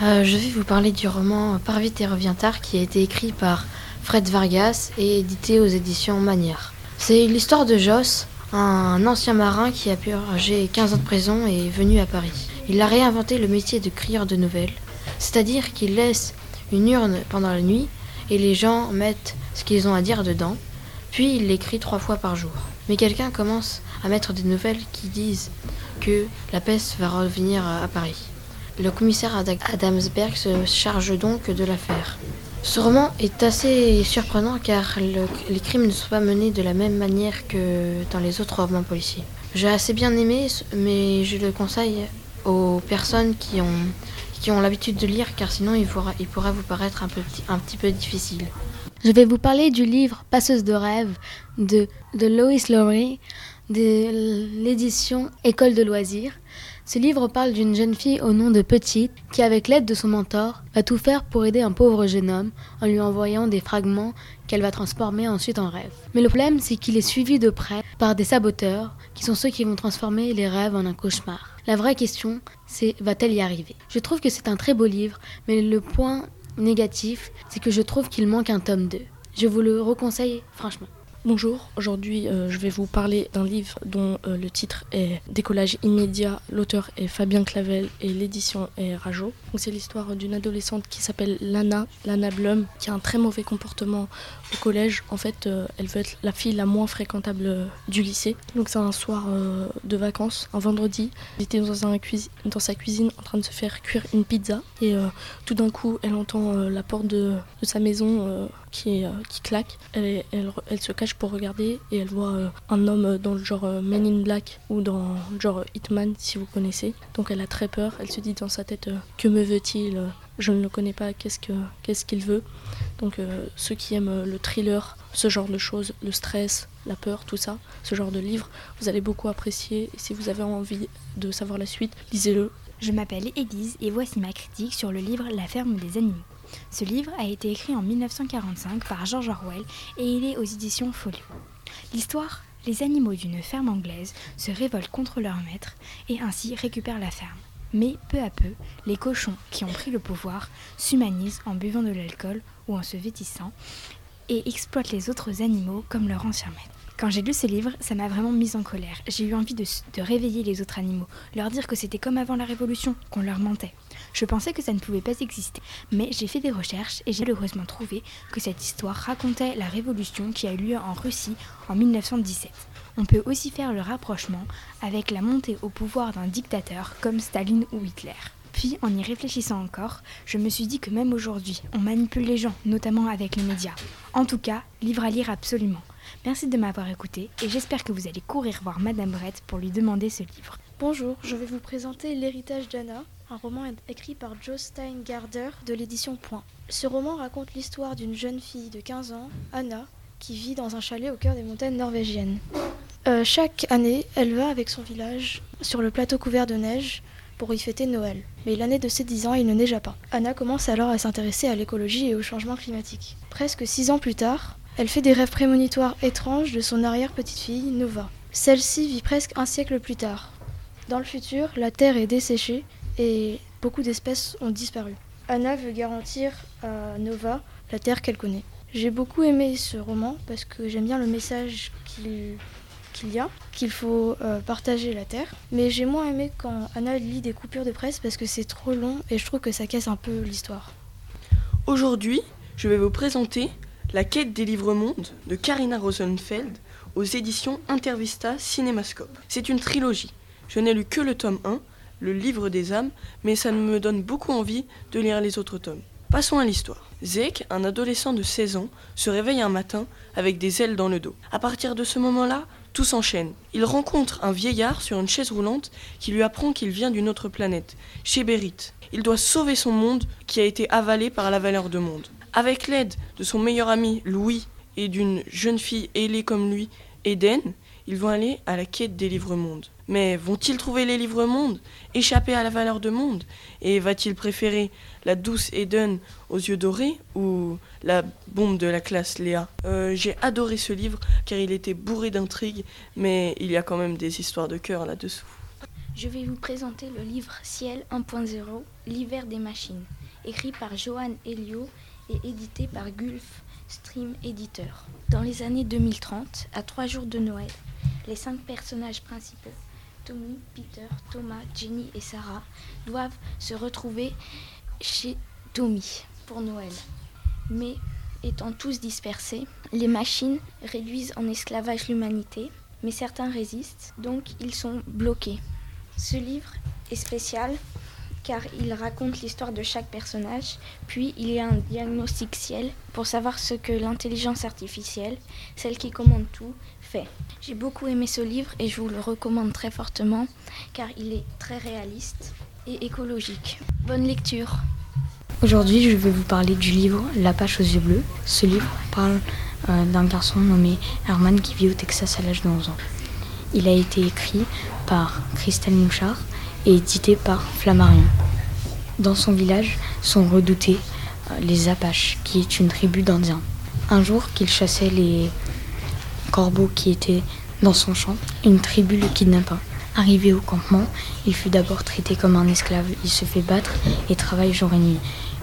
Euh, je vais vous parler du roman Par vite et revient tard qui a été écrit par Fred Vargas et édité aux éditions Manière. C'est l'histoire de Joss, un ancien marin qui a purgé 15 ans de prison et est venu à Paris. Il a réinventé le métier de crieur de nouvelles, c'est-à-dire qu'il laisse une urne pendant la nuit et les gens mettent ce qu'ils ont à dire dedans, puis il l'écrit trois fois par jour. Mais quelqu'un commence à mettre des nouvelles qui disent que la peste va revenir à Paris. Le commissaire Adamsberg se charge donc de l'affaire. Ce roman est assez surprenant car les crimes ne sont pas menés de la même manière que dans les autres romans policiers. J'ai assez bien aimé, mais je le conseille aux personnes qui ont, qui ont l'habitude de lire car sinon il pourra, il vous paraître un, un petit peu difficile. Je vais vous parler du livre Passeuse de rêve de, de Lois Lowry de l'édition École de loisirs. Ce livre parle d'une jeune fille au nom de Petite qui, avec l'aide de son mentor, va tout faire pour aider un pauvre jeune homme en lui envoyant des fragments qu'elle va transformer ensuite en rêve. Mais le problème, c'est qu'il est suivi de près par des saboteurs qui sont ceux qui vont transformer les rêves en un cauchemar. La vraie question, c'est va-t-elle y arriver? Je trouve que c'est un très beau livre, mais le point négatif, c'est que je trouve qu'il manque un tome 2. Je vous le reconseille franchement. Bonjour, aujourd'hui euh, je vais vous parler d'un livre dont euh, le titre est Décollage immédiat. L'auteur est Fabien Clavel et l'édition est Rajo. C'est l'histoire d'une adolescente qui s'appelle Lana, Lana Blum, qui a un très mauvais comportement au collège. En fait, euh, elle veut être la fille la moins fréquentable du lycée. Donc c'est un soir de vacances, un vendredi. Elle était dans, sa cuisine en train de se faire cuire une pizza et tout d'un coup elle entend la porte de sa maison qui, euh, qui claque. Elle, se cache pour regarder et elle voit euh, un homme dans le genre euh, Men in Black ou dans le genre Hitman si vous connaissez. Donc elle a très peur. Elle se dit dans sa tête que me veut-il Je ne le connais pas. Qu'est-ce que qu'est-ce qu'il veut Donc ceux qui aiment le thriller, ce genre de choses, le stress, la peur, tout ça, ce genre de livre, vous allez beaucoup apprécier. Et si vous avez envie de savoir la suite, lisez-le. Je m'appelle Élise et voici ma critique sur le livre La ferme des animaux. Ce livre a été écrit en 1945 par George Orwell et il est aux éditions Folio. L'histoire les animaux d'une ferme anglaise se révoltent contre leur maître et ainsi récupèrent la ferme. Mais peu à peu, les cochons qui ont pris le pouvoir s'humanisent en buvant de l'alcool ou en se vêtissant et exploitent les autres animaux comme leur ancien maître. Quand j'ai lu ce livre, ça m'a vraiment mise en colère. J'ai eu envie de, réveiller les autres animaux, leur dire que c'était comme avant la Révolution, qu'on leur mentait. Je pensais que ça ne pouvait pas exister, mais j'ai fait des recherches et j'ai malheureusement trouvé que cette histoire racontait la révolution qui a eu lieu en Russie en 1917. On peut aussi faire le rapprochement avec la montée au pouvoir d'un dictateur comme Staline ou Hitler. Puis, en y réfléchissant encore, je me suis dit que même aujourd'hui, on manipule les gens, notamment avec les médias. En tout cas, livre à lire absolument. Merci de m'avoir écouté et j'espère que vous allez courir voir Madame Brett pour lui demander ce livre. Bonjour, je vais vous présenter L'héritage d'Anna, un roman écrit par Joe Steingarder de l'édition Point. Ce roman raconte l'histoire d'une jeune fille de 15 ans, Anna, qui vit dans un chalet au cœur des montagnes norvégiennes. Euh, chaque année, elle va avec son village sur le plateau couvert de neige pour y fêter Noël. Mais l'année de ses 10 ans, il ne neigea pas. Anna commence alors à s'intéresser à l'écologie et au changement climatique. Presque 6 ans plus tard, elle fait des rêves prémonitoires étranges de son arrière-petite-fille, Nova. Celle-ci vit presque un siècle plus tard. Dans le futur, la Terre est desséchée et beaucoup d'espèces ont disparu. Anna veut garantir à Nova la Terre qu'elle connaît. J'ai beaucoup aimé ce roman parce que j'aime bien le message qu'il y a, qu'il faut euh, partager la Terre. Mais j'ai moins aimé quand Anna lit des coupures de presse parce que c'est trop long et je trouve que ça casse un peu l'histoire. Aujourd'hui, je vais vous présenter La quête des livres mondes de Karina Rosenfeld aux éditions Intervista Cinémascope. C'est une trilogie. Je n'ai lu que le tome 1, le livre des âmes, mais ça me donne beaucoup envie de lire les autres tomes. Passons à l'histoire. Zeke, un adolescent de 16 ans, se réveille un matin avec des ailes dans le dos. À partir de ce moment-là, tout s'enchaîne. Il rencontre un vieillard sur une chaise roulante qui lui apprend qu'il vient d'une autre planète, chez Berit. Il doit sauver son monde qui a été avalé par la valeur de monde. Avec l'aide de son meilleur ami Louis et d'une jeune fille ailée comme lui, Eden, ils vont aller à la quête des livres mondes. Mais vont-ils trouver les livres mondes Échapper à la valeur de monde? Et va-t-il préférer la douce Eden aux yeux dorés ou la bombe de la classe Léa? Euh, J'ai adoré ce livre car il était bourré d'intrigues, mais il y a quand même des histoires de cœur là-dessous. Je vais vous présenter le livre Ciel 1.0, l'hiver des machines, écrit par Johan Elio et édité par Gulf Stream Editor. Dans les années 2030, à trois jours de Noël, les cinq personnages principaux, Tommy, Peter, Thomas, Jenny et Sarah, doivent se retrouver chez Tommy pour Noël. Mais étant tous dispersés, les machines réduisent en esclavage l'humanité, mais certains résistent, donc ils sont bloqués. Ce livre est spécial car il raconte l'histoire de chaque personnage, puis il y a un diagnostic ciel pour savoir ce que l'intelligence artificielle, celle qui commande tout, fait. J'ai beaucoup aimé ce livre et je vous le recommande très fortement car il est très réaliste et écologique. Bonne lecture Aujourd'hui, je vais vous parler du livre La page aux yeux bleus. Ce livre parle euh, d'un garçon nommé Herman qui vit au Texas à l'âge de 11 ans. Il a été écrit par Christelle Mouchard et édité par Flammarion. Dans son village sont redoutés euh, les Apaches, qui est une tribu d'Indiens. Un jour qu'il chassait les corbeaux qui étaient dans son champ, une tribu le kidnappa. Arrivé au campement, il fut d'abord traité comme un esclave. Il se fait battre et travaille jour et nuit.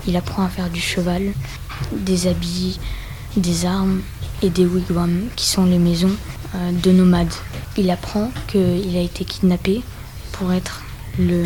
Il apprend à faire du cheval, des habits, des armes et des wigwams, qui sont les maisons euh, de nomades. Il apprend qu'il a été kidnappé pour être le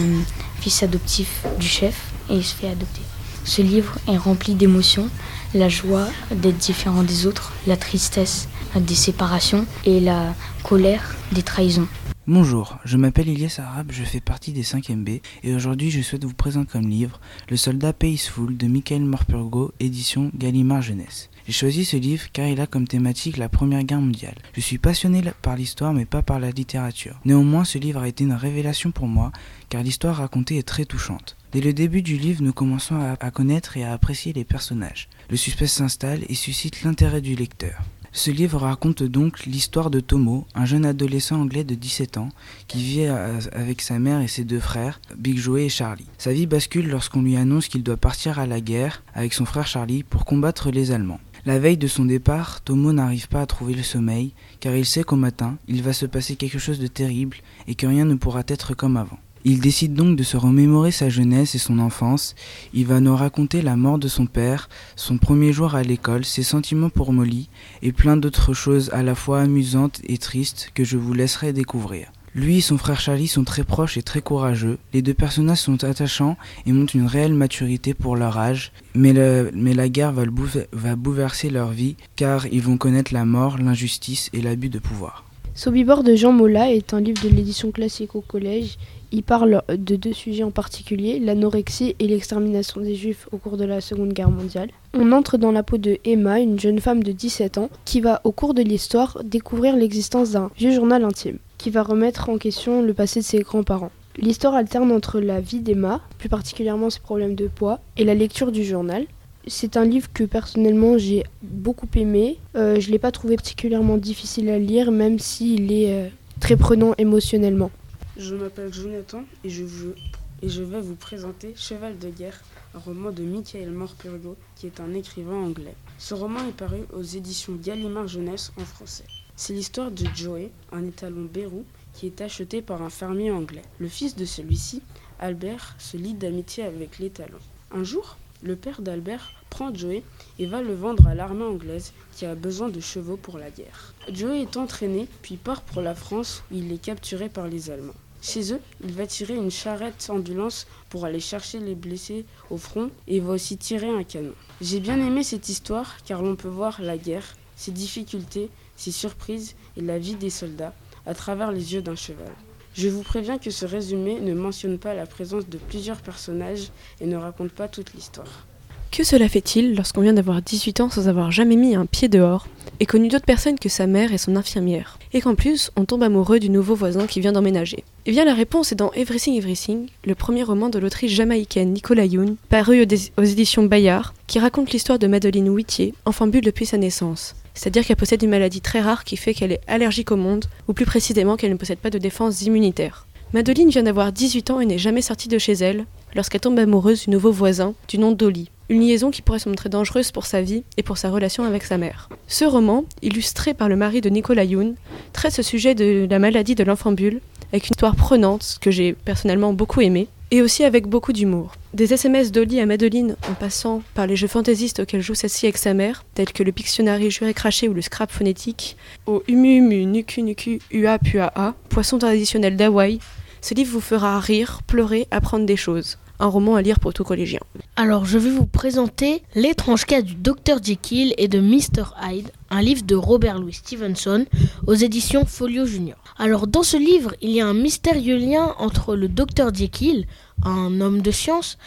fils adoptif du chef et il se fait adopter. Ce livre est rempli d'émotions, la joie d'être différent des autres, la tristesse des séparations et la colère des trahisons. Bonjour, je m'appelle Ilyes Arabe, je fais partie des 5e B et aujourd'hui je souhaite vous présenter comme livre Le soldat Peaceful de Michael Morpurgo, édition Gallimard Jeunesse. J'ai choisi ce livre car il a comme thématique la Première Guerre mondiale. Je suis passionné par l'histoire mais pas par la littérature. Néanmoins, ce livre a été une révélation pour moi car l'histoire racontée est très touchante. Dès le début du livre, nous commençons à, connaître et à apprécier les personnages. Le suspense s'installe et suscite l'intérêt du lecteur. Ce livre raconte donc l'histoire de Tomo, un jeune adolescent anglais de 17 ans qui vit avec sa mère et ses deux frères, Big Joey et Charlie. Sa vie bascule lorsqu'on lui annonce qu'il doit partir à la guerre avec son frère Charlie pour combattre les Allemands. La veille de son départ, Tomo n'arrive pas à trouver le sommeil car il sait qu'au matin, il va se passer quelque chose de terrible et que rien ne pourra être comme avant. Il décide donc de se remémorer sa jeunesse et son enfance. Il va nous raconter la mort de son père, son premier jour à l'école, ses sentiments pour Molly et plein d'autres choses à la fois amusantes et tristes que je vous laisserai découvrir. Lui et son frère Charlie sont très proches et très courageux. Les deux personnages sont attachants et montrent une réelle maturité pour leur âge. Mais, la guerre va, va bouleverser leur vie car ils vont connaître la mort, l'injustice et l'abus de pouvoir. Sobibor de Jean Mola est un livre de l'édition classique au collège. Il parle de deux sujets en particulier, l'anorexie et l'extermination des juifs au cours de la Seconde Guerre mondiale. On entre dans la peau de Emma, une jeune femme de 17 ans, qui va au cours de l'histoire découvrir l'existence d'un vieux journal intime, qui va remettre en question le passé de ses grands-parents. L'histoire alterne entre la vie d'Emma, plus particulièrement ses problèmes de poids, et la lecture du journal. C'est un livre que personnellement j'ai beaucoup aimé. Euh, je ne l'ai pas trouvé particulièrement difficile à lire, même s'il est euh, très prenant émotionnellement. Je m'appelle Jonathan et je, veux, et je vais vous présenter Cheval de guerre, un roman de Michael Morpurgo, qui est un écrivain anglais. Ce roman est paru aux éditions Gallimard Jeunesse en français. C'est l'histoire de Joey, un étalon bérou, qui est acheté par un fermier anglais. Le fils de celui-ci, Albert, se lie d'amitié avec l'étalon. Un jour, le père d'Albert prend Joey et va le vendre à l'armée anglaise qui a besoin de chevaux pour la guerre. Joey est entraîné puis part pour la France où il est capturé par les Allemands. Chez eux, il va tirer une charrette ambulance pour aller chercher les blessés au front et va aussi tirer un canon. J'ai bien aimé cette histoire car l'on peut voir la guerre, ses difficultés, ses surprises et la vie des soldats à travers les yeux d'un cheval. Je vous préviens que ce résumé ne mentionne pas la présence de plusieurs personnages et ne raconte pas toute l'histoire. Que cela fait-il lorsqu'on vient d'avoir 18 ans sans avoir jamais mis un pied dehors et connu d'autres personnes que sa mère et son infirmière Et qu'en plus, on tombe amoureux du nouveau voisin qui vient d'emménager? Eh bien la réponse est dans Everything Everything, le premier roman de l'autrice jamaïcaine Nicola Yoon, paru aux éditions Bayard, qui raconte l'histoire de Madeleine Whittier, enfant bulle depuis sa naissance. C'est-à-dire qu'elle possède une maladie très rare qui fait qu'elle est allergique au monde, ou plus précisément qu'elle ne possède pas de défense immunitaire. Madeline vient d'avoir 18 ans et n'est jamais sortie de chez elle lorsqu'elle tombe amoureuse du nouveau voisin, du nom d'Oli. une liaison qui pourrait se montrer dangereuse pour sa vie et pour sa relation avec sa mère. Ce roman, illustré par le mari de Nicolas Youn, traite ce sujet de la maladie de l'enfant bulle avec une histoire prenante que j'ai personnellement beaucoup aimée et aussi avec beaucoup d'humour. Des SMS d'Oli à Madeline en passant par les jeux fantaisistes auxquels joue celle-ci avec sa mère, tels que le Pictionary juré craché ou le scrap phonétique, au Humu Humu Nuku Nuku Ua Pua A, poisson traditionnel d'Hawaï, ce livre vous fera rire, pleurer, apprendre des choses. Un roman à lire pour tout collégien. Alors, je vais vous présenter L'étrange cas du Dr Jekyll et de Mr Hyde, un livre de Robert Louis Stevenson aux éditions Folio Junior. Alors, dans ce livre, il y a un mystérieux lien entre le Dr Jekyll, un homme de science,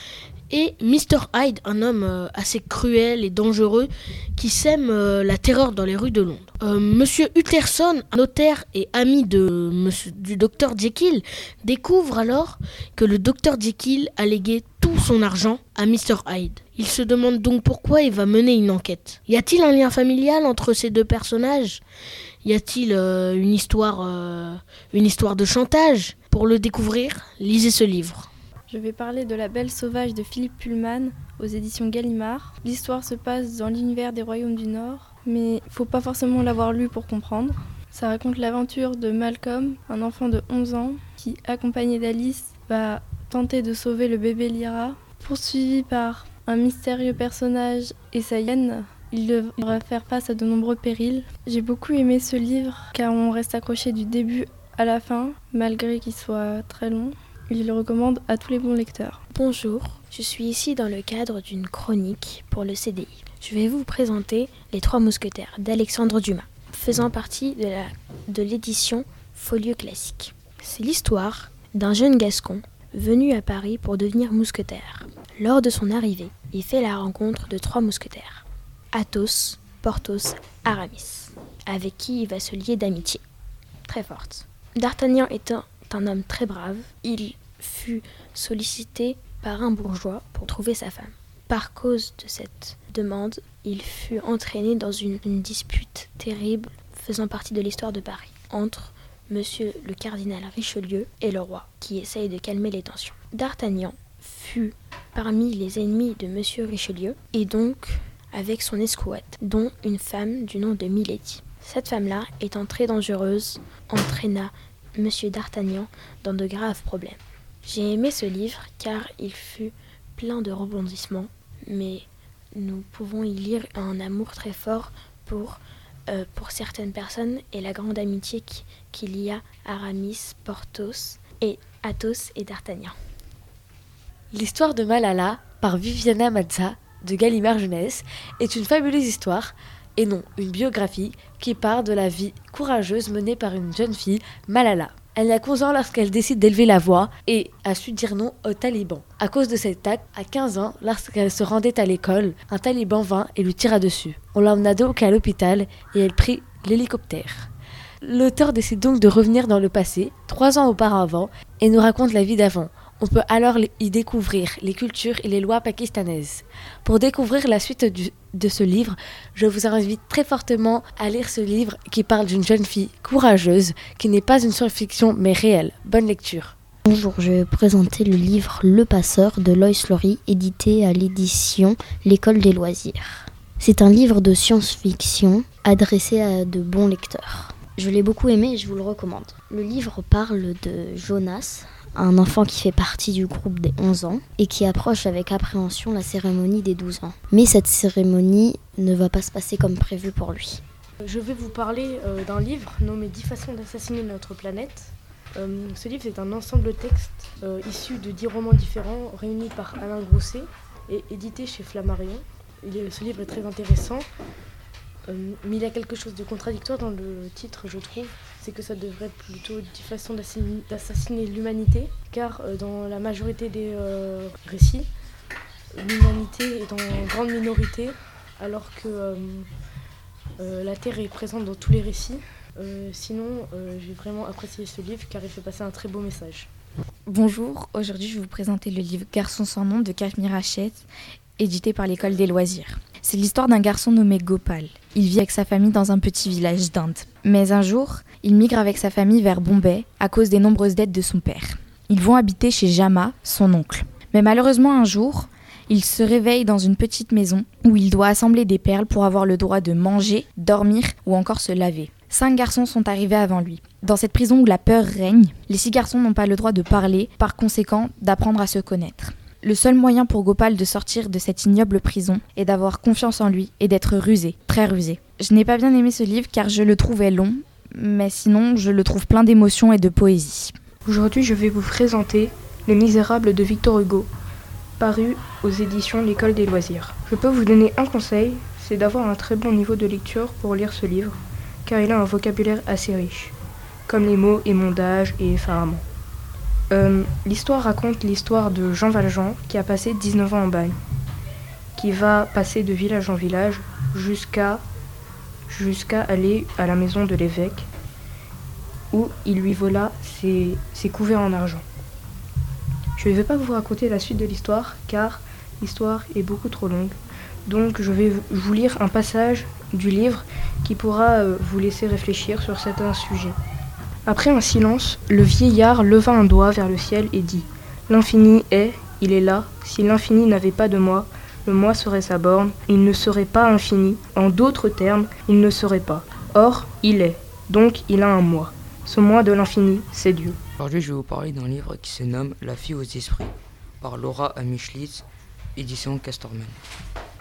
et Mr Hyde, un homme euh, assez cruel et dangereux qui sème euh, la terreur dans les rues de Londres. Euh, Monsieur Utterson, notaire et ami du docteur Jekyll, découvre alors que le docteur Jekyll a légué tout son argent à Mr Hyde. Il se demande donc pourquoi il va mener une enquête. Y a-t-il un lien familial entre ces deux personnages? Y a-t-il une une histoire de chantage? Pour le découvrir, lisez ce livre. Je vais parler de La Belle Sauvage de Philippe Pullman aux éditions Gallimard. L'histoire se passe dans l'univers des Royaumes du Nord, mais faut pas forcément l'avoir lu pour comprendre. Ça raconte l'aventure de Malcolm, un enfant de 11 ans, qui, accompagné d'Alice, va tenter de sauver le bébé Lyra. Poursuivi par un mystérieux personnage et sa hyène, il devra faire face à de nombreux périls. J'ai beaucoup aimé ce livre car on reste accroché du début à la fin, malgré qu'il soit très long. Je le recommande à tous les bons lecteurs. Bonjour, je suis ici dans le cadre d'une chronique pour le CDI. Je vais vous présenter Les Trois Mousquetaires d'Alexandre Dumas, faisant partie de, la, de l'édition Folio Classique. C'est l'histoire d'un jeune gascon venu à Paris pour devenir mousquetaire. Lors de son arrivée, il fait la rencontre de trois mousquetaires Athos, Porthos, Aramis, avec qui il va se lier d'amitié très forte. D'Artagnan étant un homme très brave, il fut sollicité par un bourgeois pour trouver sa femme. Par cause de cette demande, il fut entraîné dans une, dispute terrible faisant partie de l'histoire de Paris entre monsieur le cardinal Richelieu et le roi, qui essaye de calmer les tensions. D'Artagnan fut parmi les ennemis de monsieur Richelieu et donc avec son escouade, dont une femme du nom de Milady. Cette femme-là, étant très dangereuse, entraîna Monsieur d'Artagnan dans de graves problèmes. J'ai aimé ce livre car il fut plein de rebondissements, mais nous pouvons y lire un amour très fort pour, euh, pour certaines personnes et la grande amitié qu'il y a Aramis, Porthos et Athos et d'Artagnan. L'histoire de Malala par Viviana Mazza de Gallimard Jeunesse est une fabuleuse histoire et non une biographie qui part de la vie courageuse menée par une jeune fille, Malala. Elle qu'onze ans lorsqu'elle décide d'élever la voix et a su dire non aux talibans. À cause de cet acte, à 15 ans, lorsqu'elle se rendait à l'école, un taliban vint et lui tira dessus. On l'emmena donc à l'hôpital et elle prit l'hélicoptère. L'auteur décide donc de revenir dans le passé, trois ans auparavant, et nous raconte la vie d'avant. On peut alors y découvrir les cultures et les lois pakistanaises. Pour découvrir la suite de ce livre, je vous invite très fortement à lire ce livre qui parle d'une jeune fille courageuse, qui n'est pas une science-fiction mais réelle. Bonne lecture. Bonjour, je vais présenter le livre Le Passeur de Lois Lowry, édité à l'édition L'École des loisirs. C'est un livre de science-fiction adressé à de bons lecteurs. Je l'ai beaucoup aimé et je vous le recommande. Le livre parle de Jonas, un enfant qui fait partie du groupe des 11 ans et qui approche avec appréhension la cérémonie des 12 ans. Mais cette cérémonie ne va pas se passer comme prévu pour lui. Je vais vous parler euh, d'un livre nommé 10 façons d'assassiner notre planète. Euh, ce livre est un ensemble de textes euh, issus de 10 romans différents réunis par Alain Grousset et édité chez Flammarion. Ce livre est très intéressant, mais il y a quelque chose de contradictoire dans le titre, je trouve c'est que ça devrait être plutôt 10 façons d'assassiner l'humanité, car euh, dans la majorité des euh, récits, l'humanité est en grande minorité, alors que euh, la Terre est présente dans tous les récits. sinon, j'ai vraiment apprécié ce livre car il fait passer un très beau message. Bonjour, aujourd'hui je vais vous présenter le livre Garçon sans nom de Cachemire Hachette, édité par l'école des loisirs. C'est l'histoire d'un garçon nommé Gopal. Il vit avec sa famille dans un petit village d'Inde. Mais un jour, il migre avec sa famille vers Bombay à cause des nombreuses dettes de son père. Ils vont habiter chez Jama, son oncle. Mais malheureusement un jour, Il se réveille dans une petite maison où il doit assembler des perles pour avoir le droit de manger, dormir ou encore se laver. Cinq garçons sont arrivés avant lui. Dans cette prison où la peur règne, les six garçons n'ont pas le droit de parler, par conséquent d'apprendre à se connaître. Le seul moyen pour Gopal de sortir de cette ignoble prison est d'avoir confiance en lui et d'être rusé, très rusé. Je n'ai pas bien aimé ce livre car je le trouvais long, mais sinon je le trouve plein d'émotions et de poésie. Aujourd'hui je vais vous présenter Les Misérables de Victor Hugo, paru aux éditions L'École des loisirs. Je peux vous donner un conseil, c'est d'avoir un très bon niveau de lecture pour lire ce livre car il a un vocabulaire assez riche, comme les mots émondage et effaramment. Euh, l'histoire raconte l'histoire de Jean Valjean qui a passé 19 ans en bagne, qui va passer de village en village jusqu'à jusqu'à aller à la maison de l'évêque où il lui vola ses, couverts en argent. Je ne vais pas vous raconter la suite de l'histoire car l'histoire est beaucoup trop longue. Donc je vais vous lire un passage du livre qui pourra euh, vous laisser réfléchir sur certains sujets. Après un silence, le vieillard leva un doigt vers le ciel et dit L'infini est, il est là, si l'infini n'avait pas de moi, le moi serait sa borne, il ne serait pas infini, en d'autres termes, il ne serait pas. Or, il est, donc il a un moi. Ce moi de l'infini, c'est Dieu. Aujourd'hui, je vais vous parler d'un livre qui se nomme La fille aux esprits, par Laura Amischlitz, édition Castorman.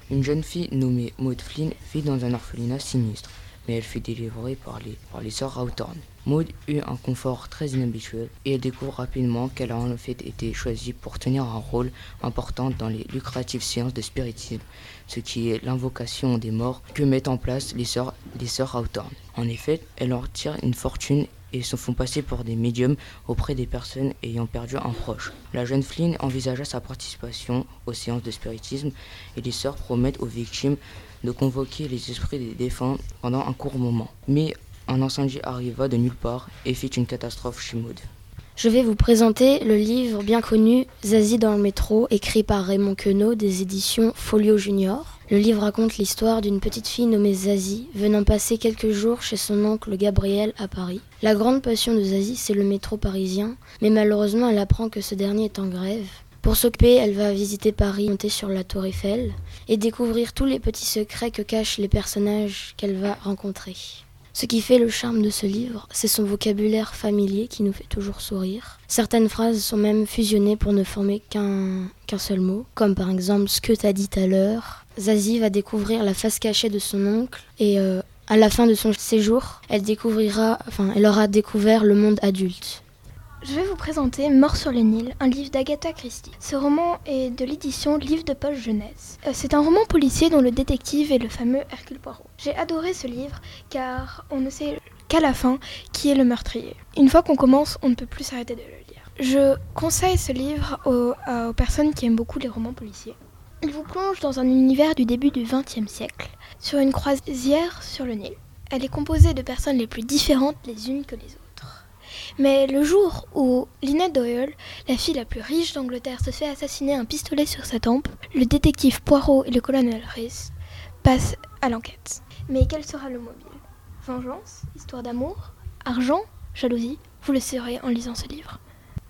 Une jeune fille nommée Maud Flynn vit dans un orphelinat sinistre, mais elle fut délivrée par les, par les sœurs Hawthorne. Maud eut un confort très inhabituel et elle découvre rapidement qu'elle a en fait été choisie pour tenir un rôle important dans les lucratives séances de spiritisme, ce qui est l'invocation des morts que mettent en place les sœurs, les sœurs Hawthorne. En effet, elle leur tire une fortune et se font passer pour des médiums auprès des personnes ayant perdu un proche. La jeune Flynn envisagea sa participation aux séances de spiritisme et les sœurs promettent aux victimes de convoquer les esprits des défunts pendant un court moment. Mais un incendie arriva de nulle part et fit une catastrophe chez Maud. Je vais vous présenter le livre bien connu Zazie dans le métro, écrit par Raymond Queneau des éditions Folio Junior. Le livre raconte l'histoire d'une petite fille nommée Zazie venant passer quelques jours chez son oncle Gabriel à Paris. La grande passion de Zazie, c'est le métro parisien, mais malheureusement elle apprend que ce dernier est en grève. Pour s'occuper, elle va visiter Paris, monter sur la tour Eiffel et découvrir tous les petits secrets que cachent les personnages qu'elle va rencontrer. Ce qui fait le charme de ce livre, c'est son vocabulaire familier qui nous fait toujours sourire. Certaines phrases sont même fusionnées pour ne former qu'un seul mot, comme par exemple ce que t'as dit à l'heure. Zazie va découvrir la face cachée de son oncle et euh, à la fin de son séjour, elle découvrira, enfin, elle aura découvert le monde adulte. Je vais vous présenter Mort sur le Nil, un livre d'Agatha Christie. Ce roman est de l'édition Livre de poche jeunesse. C'est un roman policier dont le détective est le fameux Hercule Poirot. J'ai adoré ce livre car on ne sait qu'à la fin qui est le meurtrier. Une fois qu'on commence, on ne peut plus s'arrêter de le lire. Je conseille ce livre aux, personnes qui aiment beaucoup les romans policiers. Il vous plonge dans un univers du début du XXe siècle, sur une croisière sur le Nil. Elle est composée de personnes les plus différentes les unes que les autres. Mais le jour où Lina Doyle, la fille la plus riche d'Angleterre, se fait assassiner un pistolet sur sa tempe, le détective Poirot et le colonel Rhys passent à l'enquête. Mais quel sera le mobile? Vengeance Histoire d'amour Argent Jalousie Vous le saurez en lisant ce livre.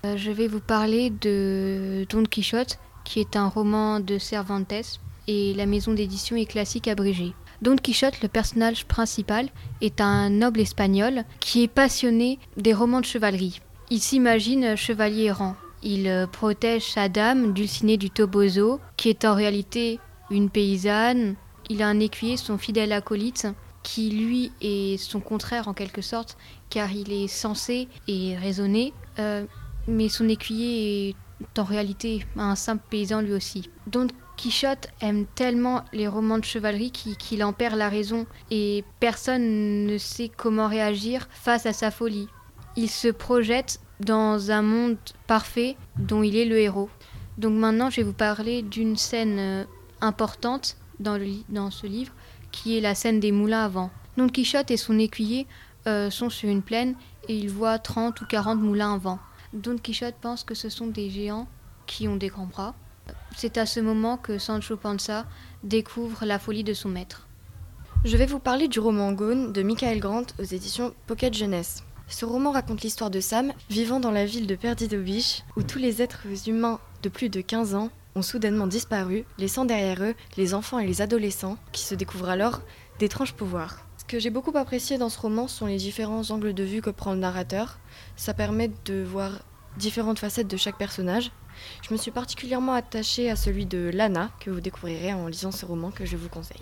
Euh, je vais vous parler de Don Quichotte, qui est un roman de Cervantes, et la maison d'édition est classique abrégée. Don Quichotte, le personnage principal, est un noble espagnol qui est passionné des romans de chevalerie. Il s'imagine chevalier errant. Il euh, protège sa dame, Dulcinée du Toboso, qui est en réalité une paysanne. Il a un écuyer, son fidèle acolyte, qui lui est son contraire en quelque sorte, car il est sensé et raisonné, euh, mais son écuyer est en réalité un simple paysan lui aussi. Don Quichotte aime tellement les romans de chevalerie qu'il en perd la raison et personne ne sait comment réagir face à sa folie. Il se projette dans un monde parfait dont il est le héros. Donc maintenant, je vais vous parler d'une scène euh, importante dans, ce livre, qui est la scène des moulins à vent. Don Quichotte et son écuyer euh, sont sur une plaine et ils voient 30 ou 40 moulins à vent. Don Quichotte pense que ce sont des géants qui ont des grands bras. C'est à ce moment que Sancho Panza découvre la folie de son maître. Je vais vous parler du roman Gone de Michael Grant aux éditions Pocket Jeunesse. Ce roman raconte l'histoire de Sam, vivant dans la ville de Perdidovich, où tous les êtres humains de plus de 15 ans ont soudainement disparu, laissant derrière eux les enfants et les adolescents qui se découvrent alors d'étranges pouvoirs. Ce que j'ai beaucoup apprécié dans ce roman sont les différents angles de vue que prend le narrateur. Ça permet de voir différentes facettes de chaque personnage. Je me suis particulièrement attachée à celui de Lana, que vous découvrirez en lisant ce roman que je vous conseille.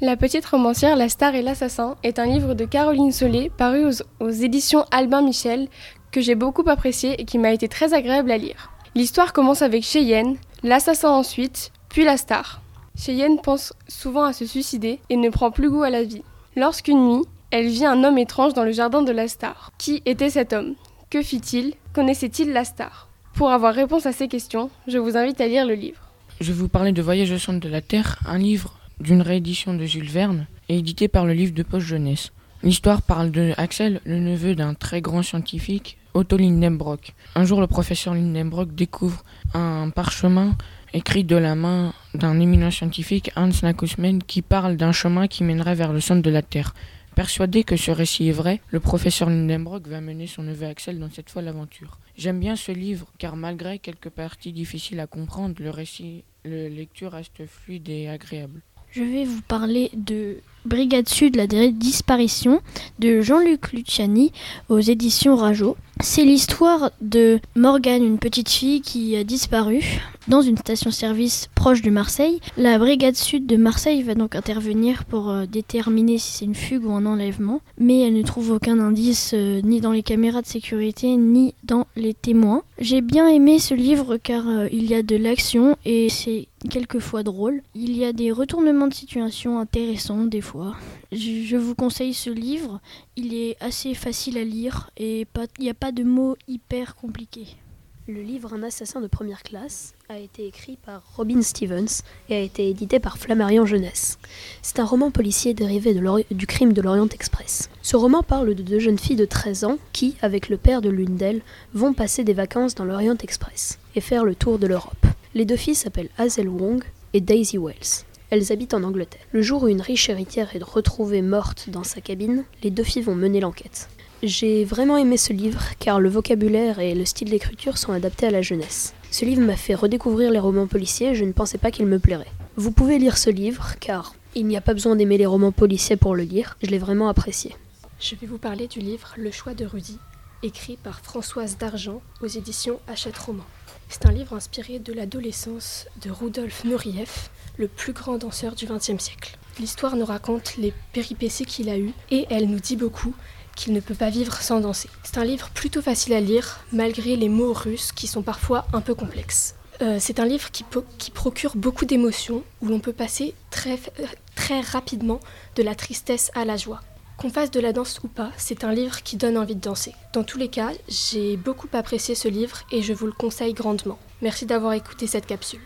La petite romancière La star et l'assassin est un livre de Caroline Solé paru aux, aux éditions Albin Michel que j'ai beaucoup apprécié et qui m'a été très agréable à lire. L'histoire commence avec Cheyenne, l'assassin ensuite, puis la star. Cheyenne pense souvent à se suicider et ne prend plus goût à la vie. Lorsqu'une nuit, elle vit un homme étrange dans le jardin de la star. Qui était cet homme? Que fit-il? Connaissait-il la star? Pour avoir réponse à ces questions, je vous invite à lire le livre. Je vais vous parler de Voyage au centre de la Terre, un livre d'une réédition de Jules Verne et édité par le livre de poche jeunesse. L'histoire parle de Axel, le neveu d'un très grand scientifique, Otto Lindenbrock. Un jour, le professeur Lindenbrock découvre un parchemin écrit de la main d'un éminent scientifique, Hans Nakusmen, qui parle d'un chemin qui mènerait vers le centre de la Terre. Persuadé que ce récit est vrai, le professeur Lindenbrock va mener son neveu Axel dans cette folle aventure. J'aime bien ce livre car malgré quelques parties difficiles à comprendre, le récit, la lecture reste fluide et agréable. Je vais vous parler de Brigade Sud, la disparition de Jean-Luc Luciani aux éditions Rajo. C'est l'histoire de Morgane, une petite fille qui a disparu dans une station-service proche de Marseille. La brigade sud de Marseille va donc intervenir pour euh, déterminer si c'est une fugue ou un enlèvement, mais elle ne trouve aucun indice euh, ni dans les caméras de sécurité ni dans les témoins. J'ai bien aimé ce livre car euh, il y a de l'action et c'est quelquefois drôle. Il y a des retournements de situation intéressants des fois. Je, vous conseille ce livre, il est assez facile à lire et il n'y a pas de mots hyper compliqués. Le livre Un assassin de première classe a été écrit par Robin Stevens et a été édité par Flammarion Jeunesse. C'est un roman policier dérivé du crime de l'Orient Express. Ce roman parle de deux jeunes filles de 13 ans qui, avec le père de l'une d'elles, vont passer des vacances dans l'Orient Express et faire le tour de l'Europe. Les deux filles s'appellent Hazel Wong et Daisy Wells. Elles habitent en Angleterre. Le jour où une riche héritière est retrouvée morte dans sa cabine, les deux filles vont mener l'enquête. J'ai vraiment aimé ce livre car le vocabulaire et le style d'écriture sont adaptés à la jeunesse. Ce livre m'a fait redécouvrir les romans policiers et je ne pensais pas qu'il me plairait. Vous pouvez lire ce livre car il n'y a pas besoin d'aimer les romans policiers pour le lire, je l'ai vraiment apprécié. Je vais vous parler du livre Le choix de Rudy, écrit par Françoise Dargent aux éditions Hachette Roman. C'est un livre inspiré de l'adolescence de Rudolf Nureyev, le plus grand danseur du XXe siècle. L'histoire nous raconte les péripéties qu'il a eues et elle nous dit beaucoup qu'il ne peut pas vivre sans danser. C'est un livre plutôt facile à lire, malgré les mots russes qui sont parfois un peu complexes. Euh, c'est un livre qui, procure beaucoup d'émotions, où l'on peut passer très rapidement de la tristesse à la joie. Qu'on fasse de la danse ou pas, c'est un livre qui donne envie de danser. Dans tous les cas, j'ai beaucoup apprécié ce livre et je vous le conseille grandement. Merci d'avoir écouté cette capsule.